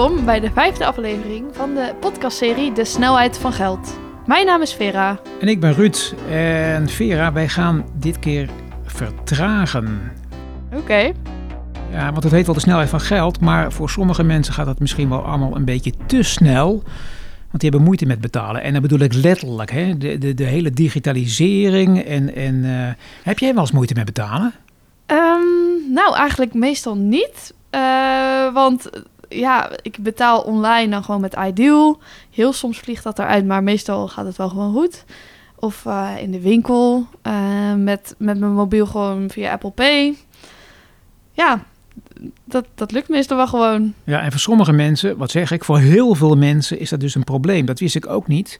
Welkom bij de vijfde aflevering van de podcastserie De Snelheid van Geld. Mijn naam is Vera. En ik ben Ruud. En Vera, wij gaan dit keer vertragen. Oké. Ja, want het heet wel de snelheid van geld, maar voor sommige mensen gaat dat misschien wel allemaal een beetje te snel. Want die hebben moeite met betalen. En dan bedoel ik letterlijk, hè? De, de, de hele digitalisering. En, en eh, heb jij wel eens moeite met betalen? Ehm, nou, eigenlijk meestal niet. Eh, want ja, ik betaal online dan gewoon met Ideal. Heel soms vliegt dat eruit, maar meestal gaat het wel gewoon goed. Of eh, in de winkel eh, met, met mijn mobiel gewoon via Apple Pay. Ja, dat, dat lukt meestal wel gewoon. Ja, en voor sommige mensen, wat zeg ik, voor heel veel mensen is dat dus een probleem. Dat wist ik ook niet.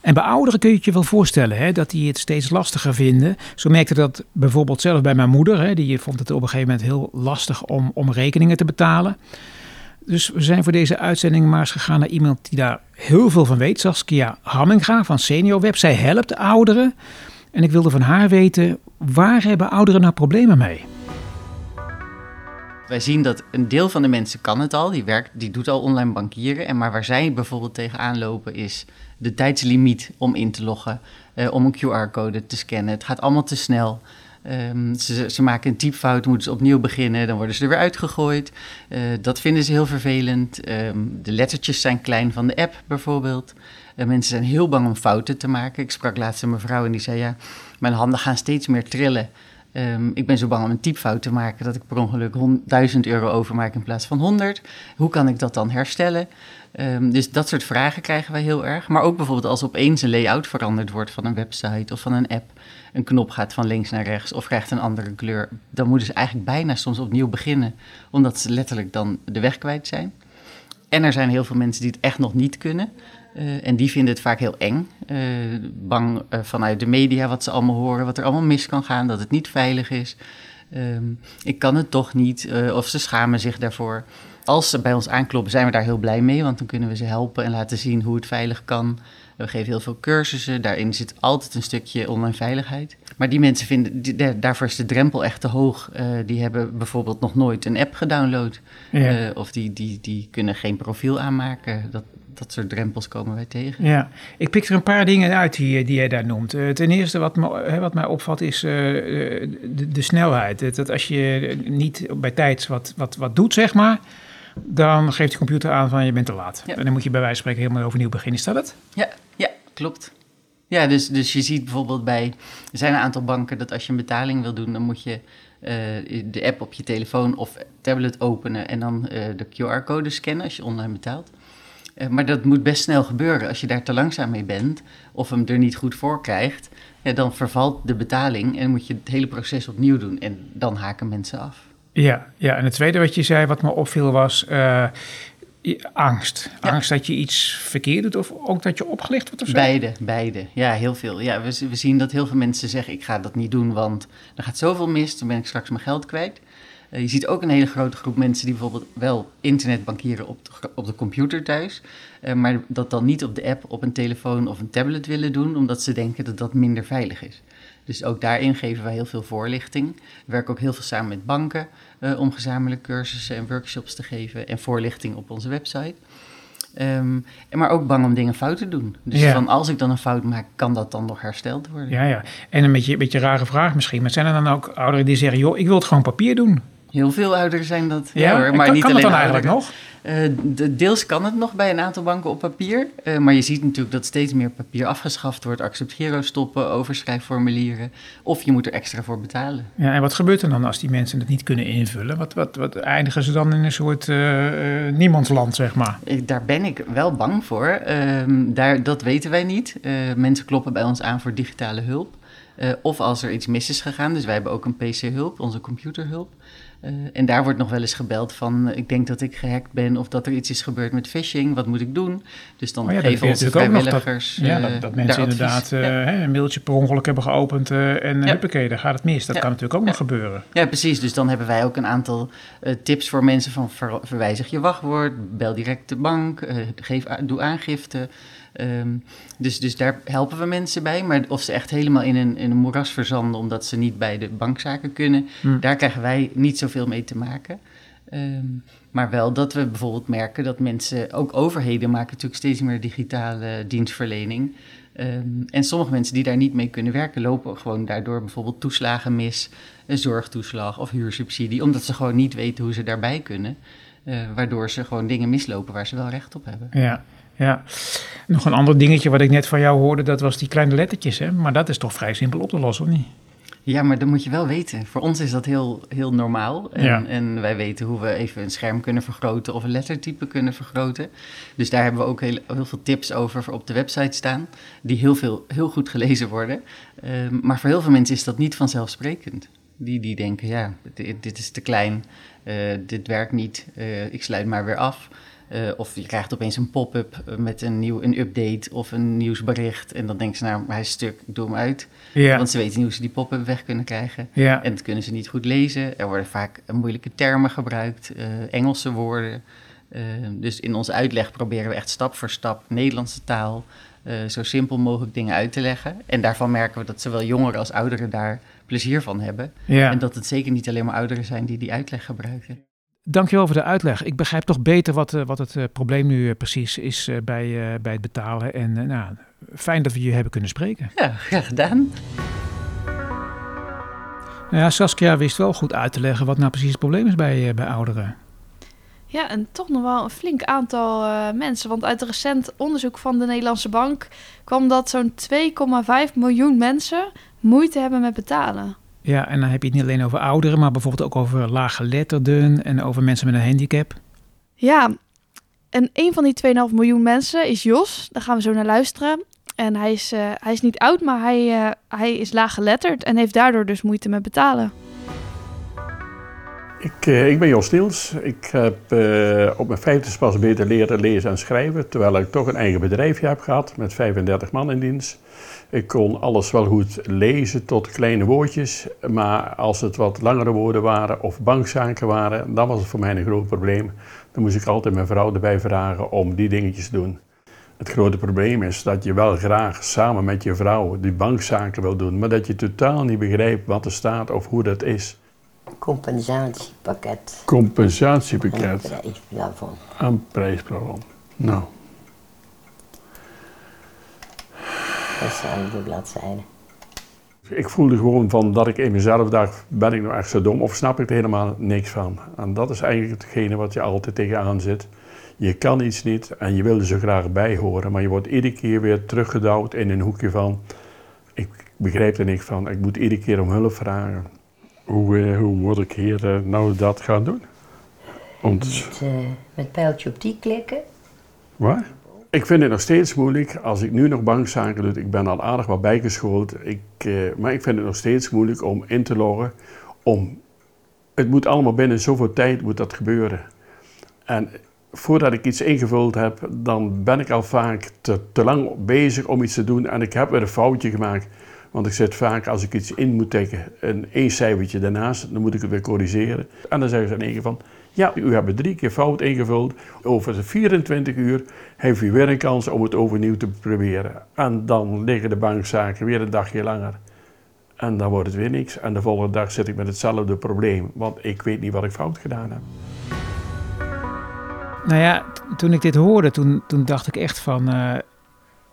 En bij ouderen kun je het je wel voorstellen hè, dat die het steeds lastiger vinden. Zo merkte dat bijvoorbeeld zelf bij mijn moeder. Hè, die vond het op een gegeven moment heel lastig om, om rekeningen te betalen. Dus we zijn voor deze uitzending maar eens gegaan naar iemand die daar heel veel van weet. Saskia Hamminga van Senior Web. Zij helpt ouderen. En ik wilde van haar weten, waar hebben ouderen nou problemen mee? Wij zien dat een deel van de mensen kan het al, die, werkt, die doet al online bankieren. En maar waar zij bijvoorbeeld tegenaan lopen is de tijdslimiet om in te loggen, uh, om een QR-code te scannen. Het gaat allemaal te snel. Um, ze, ze, maken een typfout, moeten ze opnieuw beginnen, dan worden ze er weer uitgegooid. Uh, dat vinden ze heel vervelend. Um, de lettertjes zijn klein van de app bijvoorbeeld. Uh, mensen zijn heel bang om fouten te maken. Ik sprak laatst een mevrouw en die zei: Ja, mijn handen gaan steeds meer trillen. Um, ik ben zo bang om een typfout te maken dat ik per ongeluk 1000 euro overmaak in plaats van 100. Hoe kan ik dat dan herstellen? Um, dus dat soort vragen krijgen wij heel erg. Maar ook bijvoorbeeld als opeens een layout veranderd wordt van een website of van een app. Een knop gaat van links naar rechts of krijgt een andere kleur. Dan moeten ze eigenlijk bijna soms opnieuw beginnen, omdat ze letterlijk dan de weg kwijt zijn. En er zijn heel veel mensen die het echt nog niet kunnen. Uh, en die vinden het vaak heel eng. Uh, bang uh, vanuit de media wat ze allemaal horen, wat er allemaal mis kan gaan, dat het niet veilig is. Um, ik kan het toch niet, of ze schamen zich daarvoor. Als ze bij ons aankloppen, zijn we daar heel blij mee, want dan kunnen we ze helpen en laten zien hoe het veilig kan. We geven heel veel cursussen, daarin zit altijd een stukje online veiligheid. Maar die mensen vinden, die, daarvoor is de drempel echt te hoog. die hebben bijvoorbeeld nog nooit een app gedownload. Ja. of die, die, die kunnen geen profiel aanmaken. Dat, dat soort drempels komen wij tegen. Ja, ik pik er een paar dingen uit die, die jij daar noemt. Uh, ten eerste, wat, me, wat mij opvalt, is uh, de, de, snelheid. Dat als je niet bij tijds wat, wat, wat doet, zeg maar, dan geeft de computer aan van je bent te laat. Ja. En dan moet je bij wijze van spreken helemaal overnieuw beginnen. Is dat het? Ja, ja klopt. Ja, dus, dus je ziet bijvoorbeeld bij... Er zijn een aantal banken dat als je een betaling wil doen, dan moet je... Uh, de app op je telefoon of tablet openen en dan de QR-code scannen als je online betaalt. Uh, maar dat moet best snel gebeuren. Als je daar te langzaam mee bent of hem er niet goed voor krijgt, ja, dan vervalt de betaling en moet je het hele proces opnieuw doen. En dan haken mensen af. Ja, ja, en het tweede wat je zei, wat me opviel, was uh, angst. Ja. Angst dat je iets verkeerd doet of ook dat je opgelicht wordt of zo? Beide, beide. Ja, heel veel. Ja, we, we zien dat heel veel mensen zeggen, ik ga dat niet doen, want er gaat zoveel mis, dan ben ik straks mijn geld kwijt. Uh, je ziet ook een hele grote groep mensen die bijvoorbeeld wel internetbankieren op de, op de computer thuis, uh, maar dat dan niet op de app op een telefoon of een tablet willen doen, omdat ze denken dat dat minder veilig is. Dus ook daarin geven wij heel veel voorlichting. We werken ook heel veel samen met banken uh, om gezamenlijk cursussen en workshops te geven en voorlichting op onze website. Um, maar ook bang om dingen fout te doen. Dus ja. van als ik dan een fout maak, kan dat dan nog hersteld worden? Ja, ja. En een beetje, een beetje rare vraag misschien. Maar zijn er dan ook ouderen die zeggen: joh, ik wil het gewoon papier doen? Heel veel ouderen zijn dat. Ja, hoor, maar kan, niet kan alleen dat dan eigenlijk nog? Uh, de, deels kan het nog bij een aantal banken op papier. Uh, maar je ziet natuurlijk dat steeds meer papier afgeschaft wordt. Accept Giro stoppen, overschrijfformulieren. Of je moet er extra voor betalen. Ja, en wat gebeurt er dan als die mensen het niet kunnen invullen? Wat, wat, wat eindigen ze dan in een soort uh, niemandsland, zeg maar? Daar ben ik wel bang voor. Ehm, daar, dat weten wij niet. mensen kloppen bij ons aan voor digitale hulp. of als er iets mis is gegaan. Dus wij hebben ook een PC-hulp, onze computerhulp. Uh, en daar wordt nog wel eens gebeld van, uh, ik denk dat ik gehackt ben of dat er iets is gebeurd met phishing, wat moet ik doen? Dus dan oh ja, geven onze vrijwilligers... Dat, ja, dat, dat mensen inderdaad uh, ja. een mailtje per ongeluk hebben geopend en ja. huppakee, daar gaat het mis. Dat kan natuurlijk ook nog gebeuren. Ja, precies. Dus dan hebben wij ook een aantal tips voor mensen van ver, verwijzig je wachtwoord, bel direct de bank, geef, doe aangifte... Um, dus, dus daar helpen we mensen bij. Maar of ze echt helemaal in een, in een moeras verzanden omdat ze niet bij de bankzaken kunnen, hmm. daar krijgen wij niet zoveel mee te maken. Ehm, maar wel dat we bijvoorbeeld merken dat mensen, ook overheden maken natuurlijk steeds meer digitale dienstverlening. Ehm, en sommige mensen die daar niet mee kunnen werken, lopen gewoon daardoor bijvoorbeeld toeslagen mis, een zorgtoeslag of huursubsidie, omdat ze gewoon niet weten hoe ze daarbij kunnen. Uh, waardoor ze gewoon dingen mislopen waar ze wel recht op hebben. Ja, ja. Nog een ander dingetje wat ik net van jou hoorde, dat was die kleine lettertjes. Hè? Maar dat is toch vrij simpel op te lossen, of niet? Ja, maar dat moet je wel weten. Voor ons is dat heel, heel normaal. En, Ja. en wij weten hoe we even een scherm kunnen vergroten of een lettertype kunnen vergroten. Dus daar hebben we ook heel, heel veel tips over op de website staan, die heel, veel, heel goed gelezen worden. Ehm, maar voor heel veel mensen is dat niet vanzelfsprekend. Die, die denken, ja, dit, dit is te klein, eh, dit werkt niet, eh, ik sluit maar weer af. Eh, of je krijgt opeens een pop-up eh, met een, nieuw, een update of een nieuwsbericht. En dan denken ze, nou, hij is stuk, ik doe hem uit. Ja, Want ze weten niet hoe ze die pop-up weg kunnen krijgen. ja. En dat kunnen ze niet goed lezen. Er worden vaak moeilijke termen gebruikt, eh, Engelse woorden. Dus in onze uitleg proberen we echt stap voor stap Nederlandse taal zo simpel mogelijk dingen uit te leggen. En daarvan merken we dat zowel jongeren als ouderen daar plezier van hebben. ja. En dat het zeker niet alleen maar ouderen zijn die die uitleg gebruiken. Dankjewel voor de uitleg. Ik begrijp toch beter wat, eh, wat het eh, probleem nu eh, precies is bij, bij het betalen. En nou, fijn dat we je hebben kunnen spreken. Ja, graag gedaan. Nou ja, Saskia wist wel goed uit te leggen wat nou precies het probleem is bij, bij ouderen. Ja, en toch nog wel een flink aantal eh, mensen. Want uit een recent onderzoek van de Nederlandse Bank kwam dat zo'n 2,5 miljoen mensen moeite hebben met betalen. Ja, en dan heb je het niet alleen over ouderen, maar bijvoorbeeld ook over laaggeletterden en over mensen met een handicap. Ja, en een van die 2,5 miljoen mensen is Jos. Daar gaan we zo naar luisteren. En hij is, eh, hij is niet oud, maar hij, eh, hij is laaggeletterd en heeft daardoor dus moeite met betalen. Ik, eh, ik ben Jos Niels. Ik heb eh, op mijn vijfde pas beter leren lezen en schrijven, terwijl ik toch een eigen bedrijfje heb gehad met 35 man in dienst. Ik kon alles wel goed lezen tot kleine woordjes, maar als het wat langere woorden waren of bankzaken waren, dan was het voor mij een groot probleem. Dan moest ik altijd mijn vrouw erbij vragen om die dingetjes te doen. Het grote probleem is dat je wel graag samen met je vrouw die bankzaken wil doen, maar dat je totaal niet begrijpt wat er staat of hoe dat is. compensatiepakket. En Compensatiepakket. een prijsplafond. Een prijsplafond. Nou, Dat zijn de bladzijden. ik voelde gewoon van dat ik in mezelf dacht, ben ik nou echt zo dom of snap ik er helemaal niks van? En dat is eigenlijk hetgene wat je altijd tegenaan zit. Je kan iets niet en je wil er zo graag bij horen, maar je wordt iedere keer weer teruggedouwd in een hoekje van, ik begrijp er niks van, ik moet iedere keer om hulp vragen. Hoe, eh, hoe moet ik hier eh, nou dat gaan doen? Te- Met, eh, met pijltje op die klikken. Waar? Ik vind het nog steeds moeilijk als ik nu nog bankzaken doe. Ik ben al aardig wat bijgeschoold. Ik, eh, maar ik vind het nog steeds moeilijk om in te loggen. Om, het moet allemaal binnen zoveel tijd moet dat gebeuren. En voordat ik iets ingevuld heb, dan ben ik al vaak te, te lang bezig om iets te doen. En ik heb weer een foutje gemaakt. Want ik zet vaak als ik iets in moet tikken, een één cijfertje daarnaast. Dan moet ik het weer corrigeren. En dan zeggen ze in één keer van, ja, u hebt drie keer fout ingevuld. Over de 24 uur heeft u weer een kans om het overnieuw te proberen. En dan liggen de bankzaken weer een dagje langer. En dan wordt het weer niks. En de volgende dag zit ik met hetzelfde probleem. Want ik weet niet wat ik fout gedaan heb. Nou ja, toen ik dit hoorde, toen, toen dacht ik echt van... eh,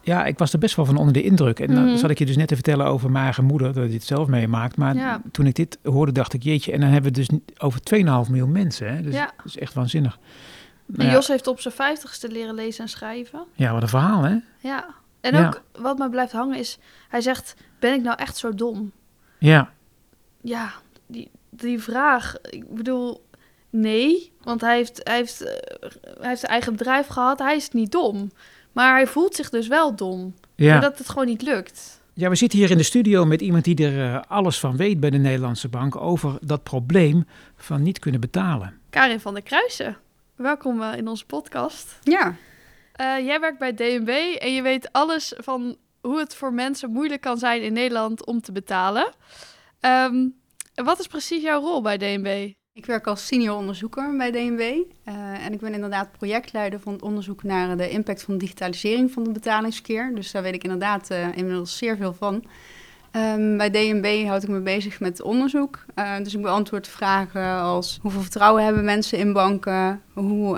ja, ik was er best wel van onder de indruk. En Mhm. dan zat ik je dus net te vertellen over mijn eigen moeder, dat hij het zelf meemaakt. Maar Ja. toen ik dit hoorde, dacht ik, jeetje, en dan hebben we het dus over 2,5 miljoen mensen. Hè? Dus Ja. dat is echt waanzinnig. Nou En ja, Jos heeft op zijn vijftigste leren lezen en schrijven. ja, wat een verhaal, hè? Ja. En ook wat mij blijft hangen is, hij zegt, ben ik nou echt zo dom? Ja, Ja, die, die vraag, ik bedoel, nee. Want hij heeft, hij, heeft, eh, hij heeft zijn eigen bedrijf gehad, hij is niet dom. Maar hij voelt zich dus wel dom. ja. Dat het gewoon niet lukt. Ja, we zitten hier in de studio met iemand die er eh, alles van weet bij de Nederlandse Bank over dat probleem van niet kunnen betalen. Karin van der Kruisen, welkom eh, in onze podcast. Ja, Eh, jij werkt bij DNB en je weet alles van hoe het voor mensen moeilijk kan zijn in Nederland om te betalen. Ehm, wat is precies jouw rol bij DNB? Ik werk als senior onderzoeker bij DNB. eh, en ik ben inderdaad projectleider van het onderzoek naar de impact van digitalisering van het betalingsverkeer. Dus daar weet ik inderdaad eh, inmiddels zeer veel van. Ehm, bij DNB houd ik me bezig met onderzoek. Uh, dus ik beantwoord vragen als hoeveel vertrouwen hebben mensen in banken? Hoe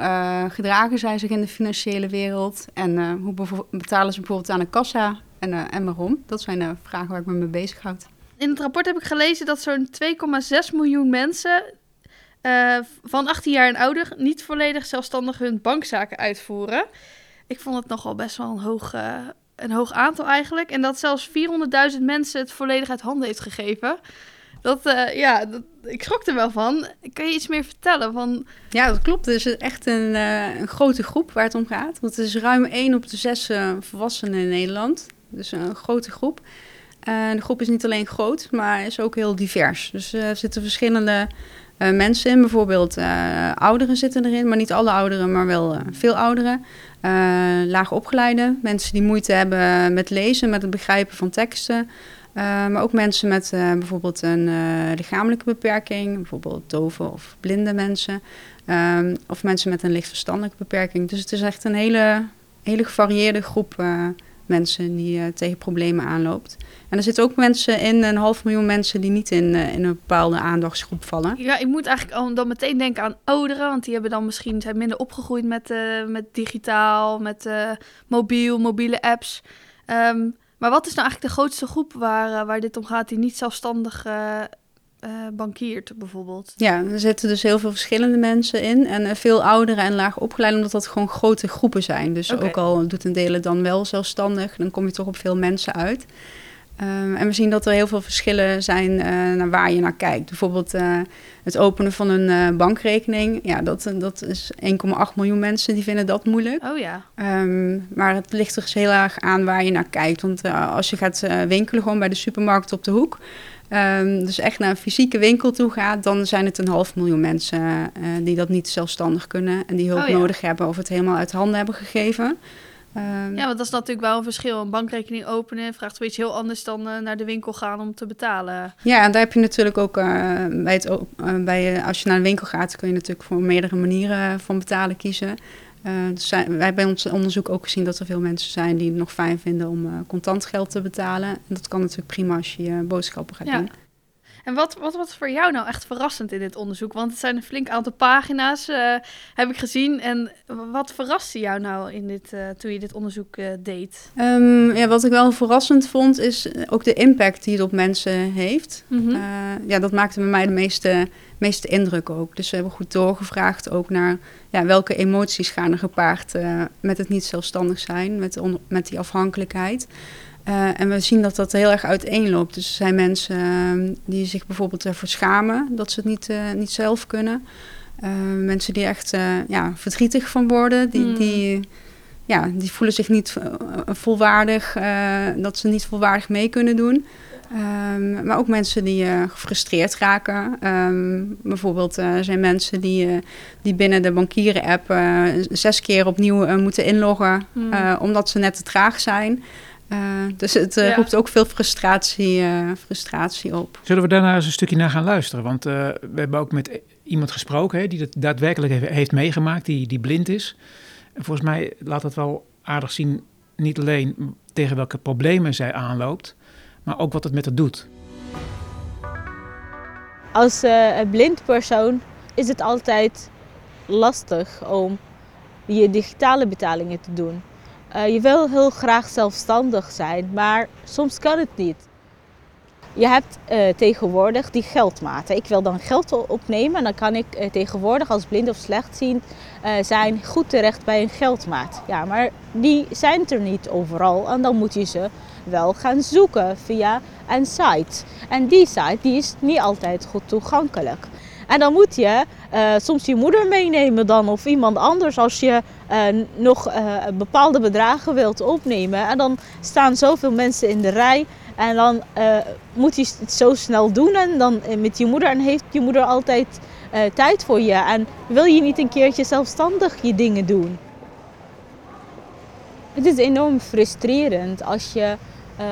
gedragen zij zich in de financiële wereld? En hoe betalen ze bijvoorbeeld aan de kassa? En, en waarom? Dat zijn de vragen waar ik me mee bezig houd. In het rapport heb ik gelezen dat zo'n 2,6 miljoen mensen van 18 jaar en ouder niet volledig zelfstandig hun bankzaken uitvoeren. Ik vond het nogal best wel een hoog een hoog aantal eigenlijk. En dat zelfs 400.000 mensen het volledig uit handen heeft gegeven. Dat, uh, ja, dat, ik schrok er wel van. Kan je iets meer vertellen? Van... Ja, dat klopt. Het is echt een, een grote groep waar het om gaat. Want het is ruim 1 op de 6 uh, volwassenen in Nederland. Dus een grote groep. de groep is niet alleen groot, maar is ook heel divers. Dus er zitten verschillende mensen in. Bijvoorbeeld ouderen zitten erin, maar niet alle ouderen, maar wel veel ouderen. Laag opgeleide, mensen die moeite hebben met lezen, met het begrijpen van teksten. Maar ook mensen met bijvoorbeeld een lichamelijke beperking, bijvoorbeeld dove of blinde mensen. Um, of mensen met een lichtverstandelijke beperking. Dus het is echt een hele, hele gevarieerde groep mensen die uh, tegen problemen aanloopt. En er zitten ook mensen in, een half miljoen mensen die niet in, uh, in een bepaalde aandachtsgroep vallen. Ja, ik moet eigenlijk dan meteen denken aan ouderen, want die hebben dan misschien zijn minder opgegroeid met, uh, met digitaal, met mobiel, mobiele apps. Um, maar wat is nou eigenlijk de grootste groep waar, waar dit om gaat, die niet zelfstandig uh, bankiert bijvoorbeeld? Ja, er zitten dus heel veel verschillende mensen in. En uh, veel ouderen en laag opgeleid, omdat dat gewoon grote groepen zijn. Dus okay. ook al doet een delen dan wel zelfstandig, dan kom je toch op veel mensen uit. Um, en we zien dat er heel veel verschillen zijn uh, naar waar je naar kijkt. Bijvoorbeeld het openen van een bankrekening. Ja, dat, dat is 1,8 miljoen mensen die vinden dat moeilijk. Oh ja. Um, maar het ligt er dus heel erg aan waar je naar kijkt. Want als je gaat winkelen gewoon bij de supermarkt op de hoek... Um, dus echt naar een fysieke winkel toe gaat, dan zijn het een half miljoen mensen uh, die dat niet zelfstandig kunnen en die hulp oh, ja. nodig hebben of het helemaal uit handen hebben gegeven. Um, ja, want dat is natuurlijk wel een verschil. Een bankrekening openen vraagt wel iets heel anders dan uh, naar de winkel gaan om te betalen. Ja, en daar heb je natuurlijk ook uh, bij het, bij, als je naar een winkel gaat, kun je natuurlijk voor meerdere manieren van betalen kiezen. Uh, wij hebben bij ons onderzoek ook gezien dat er veel mensen zijn die het nog fijn vinden om uh, contant geld te betalen. En dat kan natuurlijk prima als je je boodschappen gaat ja. doen. En wat, wat was voor jou nou echt verrassend in dit onderzoek? Want het zijn een flink aantal pagina's, uh, heb ik gezien. En wat verraste jou nou in dit, toen je dit onderzoek deed? Um, ja, wat ik wel verrassend vond, is ook de impact die het op mensen heeft. Mhm. Mm -hmm. ja, dat maakte bij mij de meeste, meeste indruk ook. Dus we hebben goed doorgevraagd ook naar ja, welke emoties gaan er gepaard met het niet zelfstandig zijn, met, met die afhankelijkheid. Uh, en we zien dat dat heel erg uiteenloopt. Dus er zijn mensen uh, die zich bijvoorbeeld ervoor schamen dat ze het niet, uh, niet zelf kunnen. mensen die echt ja, verdrietig van worden, die, Hmm. die, ja, die voelen zich niet volwaardig, dat ze niet volwaardig mee kunnen doen. Um, maar ook mensen die uh, gefrustreerd raken. Um, bijvoorbeeld uh, zijn mensen die, uh, die binnen de bankieren-app zes keer opnieuw moeten inloggen, Hmm. omdat ze net te traag zijn. Dus het Ja. roept ook veel frustratie, frustratie op. Zullen we daarna eens een stukje naar gaan luisteren? Want uh, we hebben ook met iemand gesproken hè, die dat daadwerkelijk heeft, heeft meegemaakt, die, die blind is. En volgens mij laat dat wel aardig zien, niet alleen tegen welke problemen zij aanloopt, maar ook wat het met haar doet. Als uh, blind persoon is het altijd lastig om je digitale betalingen te doen. Uh, je wil heel graag zelfstandig zijn, maar soms kan het niet. Je hebt uh, tegenwoordig die geldmaten. Ik wil dan geld opnemen en dan kan ik uh, tegenwoordig als blind of slechtziend zijn goed terecht bij een geldmaat. Ja, maar die zijn er niet overal en dan moet je ze wel gaan zoeken via een site. En die site die is niet altijd goed toegankelijk. En dan moet je uh, soms je moeder meenemen dan of iemand anders als je uh, nog uh, bepaalde bedragen wilt opnemen. En dan staan zoveel mensen in de rij en dan moet je het zo snel doen en dan met je moeder. En heeft je moeder altijd tijd voor je en wil je niet een keertje zelfstandig je dingen doen. Het is enorm frustrerend als je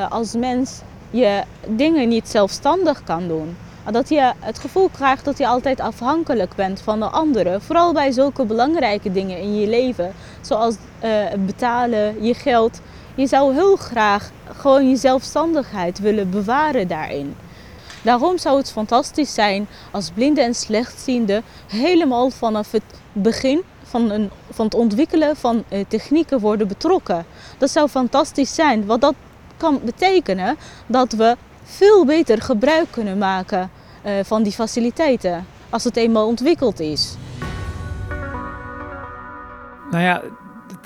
als mens je dingen niet zelfstandig kan doen. Dat je het gevoel krijgt dat je altijd afhankelijk bent van de anderen. Vooral bij zulke belangrijke dingen in je leven. Zoals uh, betalen, je geld. je zou heel graag gewoon je zelfstandigheid willen bewaren daarin. Daarom zou het fantastisch zijn als blinden en slechtzienden helemaal vanaf het begin van, een, van het ontwikkelen van eh, technieken worden betrokken. Dat zou fantastisch zijn, want dat kan betekenen dat we veel beter gebruik kunnen maken van die faciliteiten als het eenmaal ontwikkeld is. Nou ja,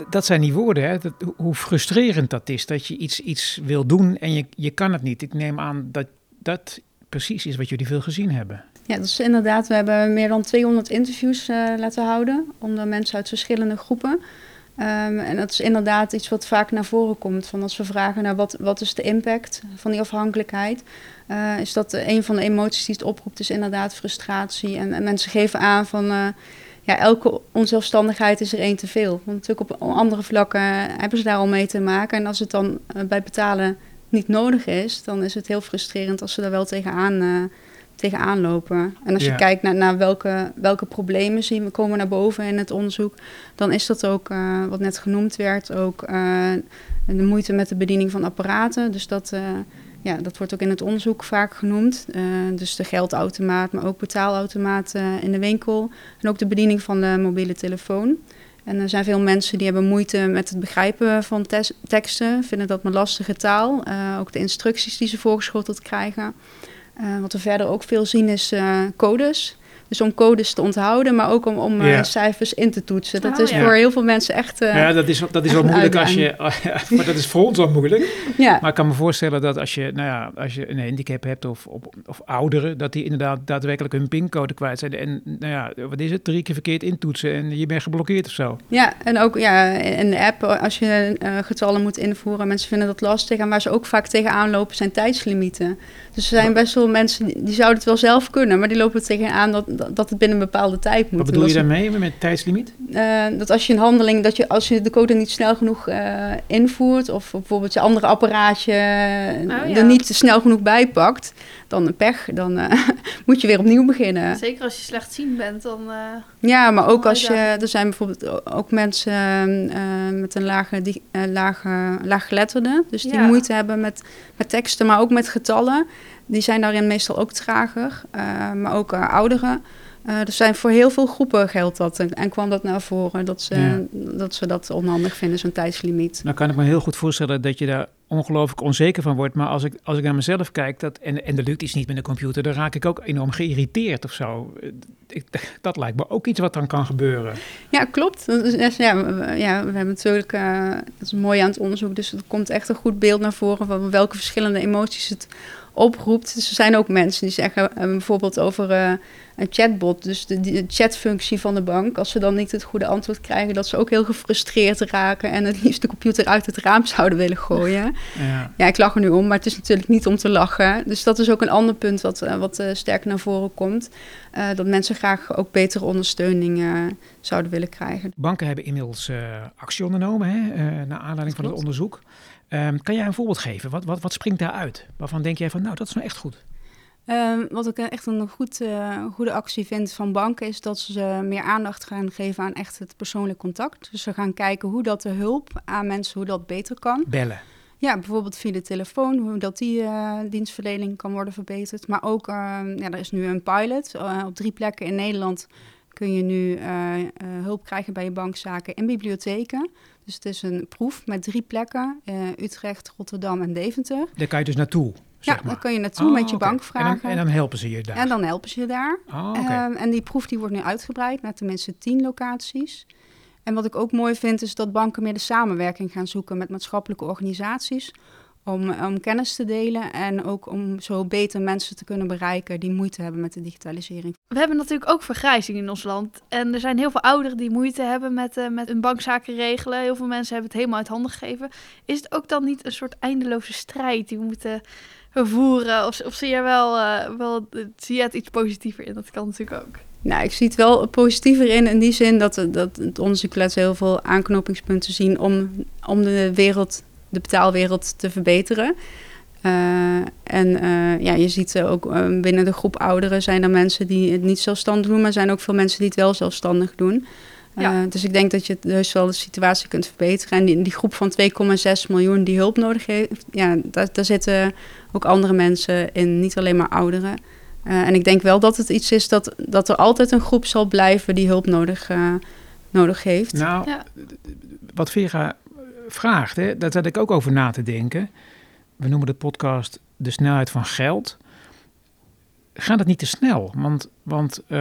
dat zijn die woorden. Hè? Dat, hoe frustrerend dat is. Dat je iets, iets wil doen en je, je kan het niet. Ik neem aan dat dat precies is wat jullie veel gezien hebben. Ja, dat is inderdaad. We hebben meer dan 200 interviews eh, laten houden onder mensen uit verschillende groepen. Ehm, en dat is inderdaad iets wat vaak naar voren komt. Van als we vragen naar wat, wat is de impact van die afhankelijkheid, eh, is dat een van de emoties die het oproept, is inderdaad frustratie. En, en mensen geven aan van eh, ja, elke onzelfstandigheid is er één te veel. Want natuurlijk op andere vlakken hebben ze daar al mee te maken. En als het dan eh, bij betalen niet nodig is, dan is het heel frustrerend als ze daar wel tegenaan, eh tegenaan lopen. En als Ja. je kijkt naar, naar welke, welke problemen zien we komen naar boven in het onderzoek, dan is dat ook, eh, wat net genoemd werd, ook eh, de moeite met de bediening van apparaten. Dus dat, eh, ja, dat wordt ook in het onderzoek vaak genoemd. Dus de geldautomaat, maar ook betaalautomaat in de winkel. En ook de bediening van de mobiele telefoon. En er zijn veel mensen die hebben moeite met het begrijpen van teksten, vinden dat een lastige taal. Ook de instructies die ze voorgeschoteld krijgen. Eh, wat we verder ook veel zien is eh, codes. Dus om codes te onthouden, maar ook om, om eh, Ja. cijfers in te toetsen. Dat Oh, is ja. voor heel veel mensen echt... eh, ja, dat is, dat is wel moeilijk als je... maar dat is voor ons al moeilijk. ja. Maar ik kan me voorstellen dat als je, nou ja, als je een handicap hebt of, of, of ouderen, dat die inderdaad daadwerkelijk hun pincode kwijt zijn. En nou ja, wat is het? Drie keer verkeerd intoetsen en je bent geblokkeerd of zo. Ja, en ook ja, in de app, als je eh, getallen moet invoeren, mensen vinden dat lastig. En waar ze ook vaak tegenaan lopen, zijn tijdslimieten. Dus er zijn best wel mensen die, die zouden het wel zelf kunnen, maar die lopen er tegenaan dat, dat, dat het binnen een bepaalde tijd moet. Wat bedoel je daarmee met tijdslimiet? eh, dat als je een handeling, dat je als je de code niet snel genoeg eh, invoert, of bijvoorbeeld je andere apparaatje ja. er niet snel genoeg bij pakt, dan een pech, dan eh, moet je weer opnieuw beginnen. Zeker als je slechtziend bent, dan... eh, Ja, maar ook als je, er zijn bijvoorbeeld ook mensen eh, met een lage, die, lage, laaggeletterde, dus die Ja. moeite hebben met, met teksten, maar ook met getallen. Die zijn daarin meestal ook trager, maar ook ouderen. Eh er zijn voor heel veel groepen geldt dat en, en kwam dat naar voren dat ze, Ja. dat ze dat onhandig vinden, zo'n tijdslimiet. Nou kan ik me heel goed voorstellen dat je daar ongelooflijk onzeker van wordt. Maar als ik, als ik naar mezelf kijk dat, en, en er lukt iets niet met een computer, dan raak ik ook enorm geïrriteerd of zo. Eh, Ik, dat lijkt me ook iets wat dan kan gebeuren. Ja, klopt. Echt- ja, ja, we hebben natuurlijk, eh, dat is mooi aan het onderzoek, dus er komt echt een goed beeld naar voren van welke verschillende emoties het oproept. Dus er zijn ook mensen die zeggen eh, bijvoorbeeld over eh, een chatbot, dus de, chatfunctie van de bank, als ze dan niet het goede antwoord krijgen, dat ze ook heel gefrustreerd raken en het liefst de computer uit het raam zouden willen gooien. Ja. Ja, ik lach er nu om, maar het is natuurlijk niet om te lachen. Dus dat is ook een ander punt wat, eh, wat sterk naar voren komt. Dat mensen graag ook betere ondersteuning zouden willen krijgen. Banken hebben inmiddels actie ondernomen, hè, naar aanleiding van het onderzoek. Ehm, kan jij een voorbeeld geven? Wat, wat, wat springt daaruit? Waarvan denk jij van, nou, dat is nou echt goed? Ehm, wat ik echt een goed, eh, goede actie vind van banken is dat ze meer aandacht gaan geven aan echt het persoonlijk contact. Dus ze gaan kijken hoe dat de hulp aan mensen, hoe dat beter kan. Bellen. Ja, bijvoorbeeld via de telefoon, hoe dat die eh, dienstverlening kan worden verbeterd. Maar ook, ehm, ja, er is nu een pilot. Eh, op drie plekken in Nederland kun je nu hulp krijgen bij je bankzaken in bibliotheken. Dus het is een proef met drie plekken, eh, Utrecht, Rotterdam en Deventer. Daar kan je dus naartoe, zeg ja, maar. dan kun je naartoe Oh, met je oké. bankvragen. En dan, en dan helpen ze je daar. En dan helpen ze je daar. Oh. Ehm, en die proef die wordt nu uitgebreid naar tenminste tien locaties. En wat ik ook mooi vind, is dat banken meer de samenwerking gaan zoeken met maatschappelijke organisaties. Om, om kennis te delen en ook om zo beter mensen te kunnen bereiken die moeite hebben met de digitalisering. We hebben natuurlijk ook vergrijzing in ons land. En er zijn heel veel ouderen die moeite hebben met, eh, met hun bankzaken regelen. Heel veel mensen hebben het helemaal uit handen gegeven. Is het ook dan niet een soort eindeloze strijd die we moeten voeren? Of, of zie je wel, eh, wel zie je het iets positiever in? Dat kan natuurlijk ook. Nou, ik zie het wel positiever in, in die zin dat, dat het onderzoek laat heel veel aanknopingspunten zien om, om de wereld, de betaalwereld te verbeteren. Eh, en eh, ja, je ziet ook eh, binnen de groep ouderen zijn er mensen die het niet zelfstandig doen, maar zijn ook veel mensen die het wel zelfstandig doen. Ja. Eh, dus ik denk dat je dus wel de situatie kunt verbeteren. En die, die groep van 2,6 miljoen die hulp nodig heeft, ja, daar, daar zitten ook andere mensen in, niet alleen maar ouderen. Eh, en ik denk wel dat het iets is dat, dat er altijd een groep zal blijven die hulp nodig, eh, nodig heeft. Nou, Ja. wat Vera vraagt, hè, daar zat ik ook over na te denken. We noemen de podcast De snelheid van geld. Gaat het niet te snel? Want, want eh,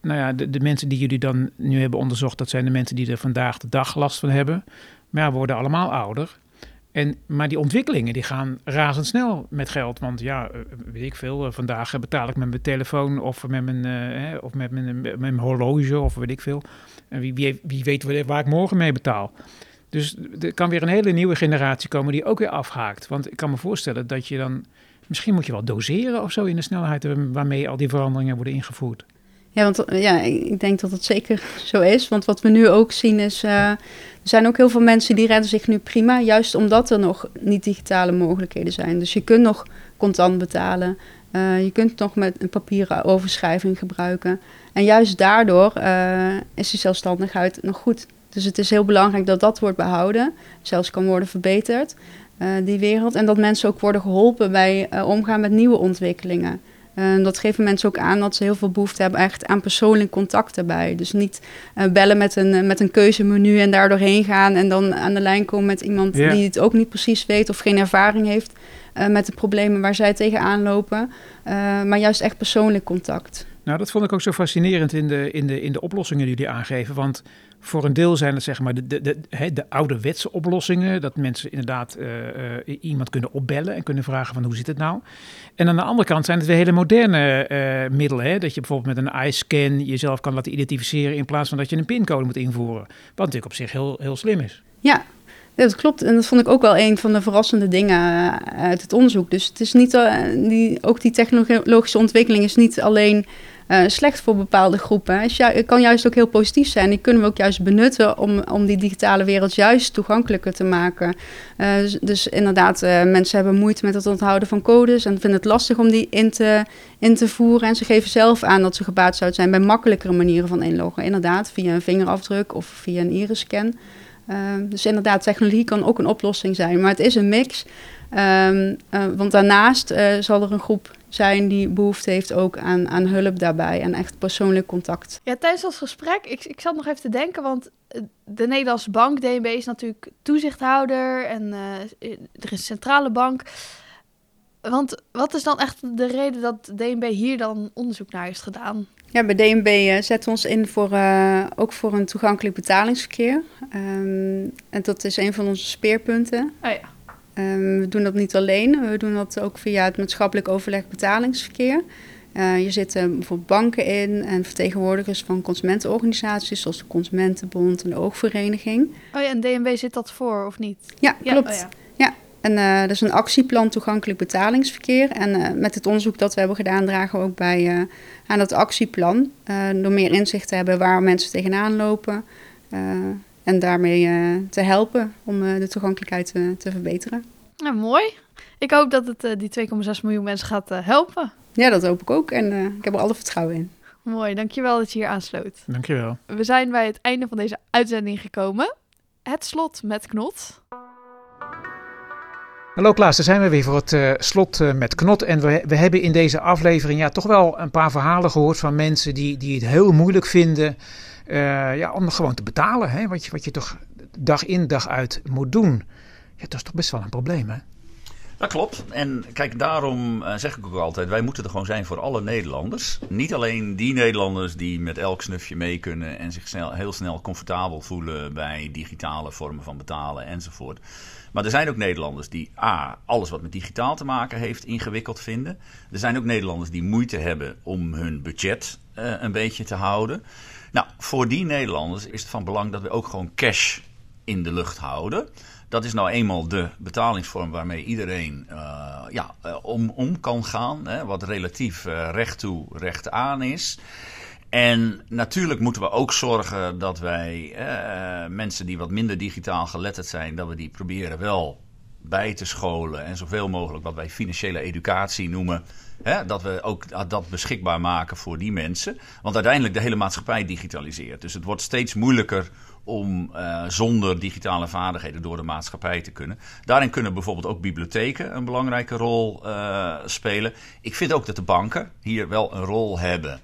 nou ja, de, de mensen die jullie dan nu hebben onderzocht, dat zijn de mensen die er vandaag de dag last van hebben. Maar ja, we worden allemaal ouder. En, maar die ontwikkelingen die gaan razendsnel met geld. Want ja, eh, weet ik veel, eh, vandaag betaal ik met mijn telefoon of met mijn, of met mijn, met mijn horloge of weet ik veel. En wie, wie, wie weet waar ik morgen mee betaal. Dus er kan weer een hele nieuwe generatie komen die ook weer afhaakt. Want ik kan me voorstellen dat je dan... Misschien moet je wel doseren of zo in de snelheid waarmee al die veranderingen worden ingevoerd. Ja, want eh, ja, ik denk dat het zeker zo is. Want wat we nu ook zien is... eh, er zijn ook heel veel mensen die redden zich nu prima... juist omdat er nog niet digitale mogelijkheden zijn. Dus je kunt nog contant betalen. eh, je kunt nog met een papieren overschrijving gebruiken. En juist daardoor is die zelfstandigheid nog goed. Dus het is heel belangrijk dat dat wordt behouden. Zelfs kan worden verbeterd, eh, die wereld. En dat mensen ook worden geholpen bij eh, omgaan met nieuwe ontwikkelingen. Dat geven mensen ook aan dat ze heel veel behoefte hebben echt aan persoonlijk contact daarbij. Dus niet eh, bellen met een, met een keuzemenu en daar doorheen gaan en dan aan de lijn komen met iemand die het ook niet precies weet of geen ervaring heeft met de problemen waar zij tegenaan lopen. Maar juist echt persoonlijk contact. Nou, dat vond ik ook zo fascinerend in de, in de, in de oplossingen die jullie aangeven. Want voor een deel zijn het zeg maar de, de, de, hè, de ouderwetse oplossingen. Dat mensen inderdaad eh, eh, iemand kunnen opbellen en kunnen vragen van hoe zit het nou. En aan de andere kant zijn het weer hele moderne eh, middelen. Dat je bijvoorbeeld met een eye-scan jezelf kan laten identificeren in plaats van dat je een pincode moet invoeren. Wat natuurlijk op zich heel, heel slim is. Ja, dat klopt. En dat vond ik ook wel een van de verrassende dingen uit het onderzoek. Dus het is niet, die, ook die technologische ontwikkeling is niet alleen eh, slecht voor bepaalde groepen. Het kan juist ook heel positief zijn. Die kunnen we ook juist benutten om, om die digitale wereld juist toegankelijker te maken. Eh, dus, dus inderdaad, eh, mensen hebben moeite met het onthouden van codes en vinden het lastig om die in te, in te voeren. En ze geven zelf aan dat ze gebaat zouden zijn bij makkelijkere manieren van inloggen. Inderdaad, via een vingerafdruk of via een iris-scan. Ehm, dus inderdaad, technologie kan ook een oplossing zijn. Maar het is een mix. Ehm, eh, want daarnaast zal er een groep zijn die behoefte heeft ook aan, aan hulp daarbij. En echt persoonlijk contact. Ja, tijdens ons gesprek, ik, ik zat nog even te denken, want eh, de Nederlandse bank, DNB, is natuurlijk toezichthouder en eh, er is een centrale bank. Want wat is dan echt de reden dat DNB hier dan onderzoek naar heeft gedaan? Ja, bij DNB eh, zetten we ons in voor, ook voor een toegankelijk betalingsverkeer. Ehm, en dat is een van onze speerpunten. Oh ja. Ehm, we doen dat niet alleen, we doen dat ook via het maatschappelijk overleg betalingsverkeer. Eh hier zitten bijvoorbeeld banken in en vertegenwoordigers van consumentenorganisaties, zoals de Consumentenbond en de Oogvereniging. Oh ja, en DNB zit dat voor, of niet? Ja, klopt. oh ja. En eh dat is een actieplan toegankelijk betalingsverkeer. En eh, met het onderzoek dat we hebben gedaan, dragen we ook bij aan dat actieplan. door meer inzicht te hebben waar mensen tegenaan lopen. En daarmee eh, te helpen om eh, de toegankelijkheid eh, te verbeteren. Nou, mooi. Ik hoop dat het eh, die 2,6 miljoen mensen gaat eh, helpen. Ja, dat hoop ik ook. En eh, ik heb er alle vertrouwen in. Mooi, dankjewel dat je hier aansloot. Dankjewel. We zijn bij het einde van deze uitzending gekomen. Het slot met Knot. Hallo Klaas, daar zijn we weer voor het eh, slot eh, met Knot. En we, we hebben in deze aflevering ja, toch wel een paar verhalen gehoord van mensen die, die het heel moeilijk vinden eh, ja, om gewoon te betalen. Hè? Wat, je, wat je toch dag in dag uit moet doen. Ja, dat is toch best wel een probleem hè? Dat klopt. En kijk, daarom eh, zeg ik ook altijd: wij moeten er gewoon zijn voor alle Nederlanders. Niet alleen die Nederlanders die met elk snufje mee kunnen en zich snel, heel snel comfortabel voelen bij digitale vormen van betalen enzovoort. Maar er zijn ook Nederlanders die A, alles wat met digitaal te maken heeft ingewikkeld vinden. Er zijn ook Nederlanders die moeite hebben om hun budget eh, een beetje te houden. Nou, voor die Nederlanders is het van belang dat we ook gewoon cash in de lucht houden. Dat is nou eenmaal de betalingsvorm waarmee iedereen eh, ja, eh, om, om kan gaan. Hè, wat relatief eh, recht toe, recht aan is. En natuurlijk moeten we ook zorgen dat wij eh, mensen die wat minder digitaal geletterd zijn, dat we die proberen wel bij te scholen en zoveel mogelijk wat wij financiële educatie noemen Hè, dat we ook dat beschikbaar maken voor die mensen. Want uiteindelijk de hele maatschappij digitaliseert. Dus het wordt steeds moeilijker om uh, zonder digitale vaardigheden door de maatschappij te kunnen. Daarin kunnen bijvoorbeeld ook bibliotheken een belangrijke rol uh, spelen. Ik vind ook dat de banken hier wel een rol hebben.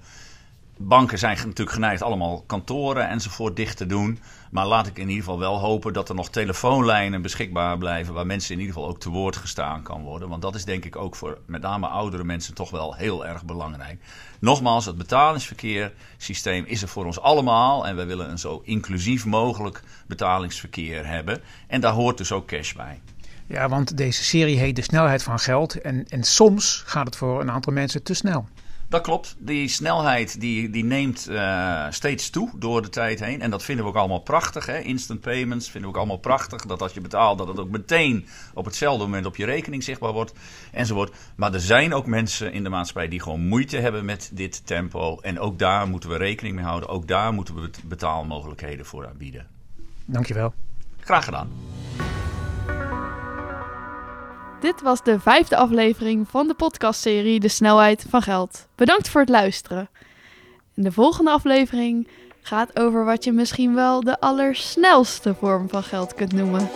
Banken zijn natuurlijk geneigd allemaal kantoren enzovoort dicht te doen. Maar laat ik in ieder geval wel hopen dat er nog telefoonlijnen beschikbaar blijven. waar mensen in ieder geval ook te woord gestaan kan worden. Want dat is denk ik ook voor met name oudere mensen toch wel heel erg belangrijk. Nogmaals, het betalingsverkeersysteem is er voor ons allemaal. En wij willen een zo inclusief mogelijk betalingsverkeer hebben. En daar hoort dus ook cash bij. Ja, want deze serie heet De snelheid van geld. En, en soms gaat het voor een aantal mensen te snel. Dat klopt. Die snelheid die, die neemt uh, steeds toe door de tijd heen. En dat vinden we ook allemaal prachtig. Hè? Instant payments vinden we ook allemaal prachtig. Dat als je betaalt, dat het ook meteen op hetzelfde moment op je rekening zichtbaar wordt. Enzovoort. Maar er zijn ook mensen in de maatschappij die gewoon moeite hebben met dit tempo. En ook daar moeten we rekening mee houden. Ook daar moeten we betaalmogelijkheden voor aanbieden. Dankjewel. Graag gedaan. Dit was de vijfde aflevering van de podcastserie De Snelheid van Geld. Bedankt voor het luisteren. De volgende aflevering gaat over wat je misschien wel de allersnelste vorm van geld kunt noemen.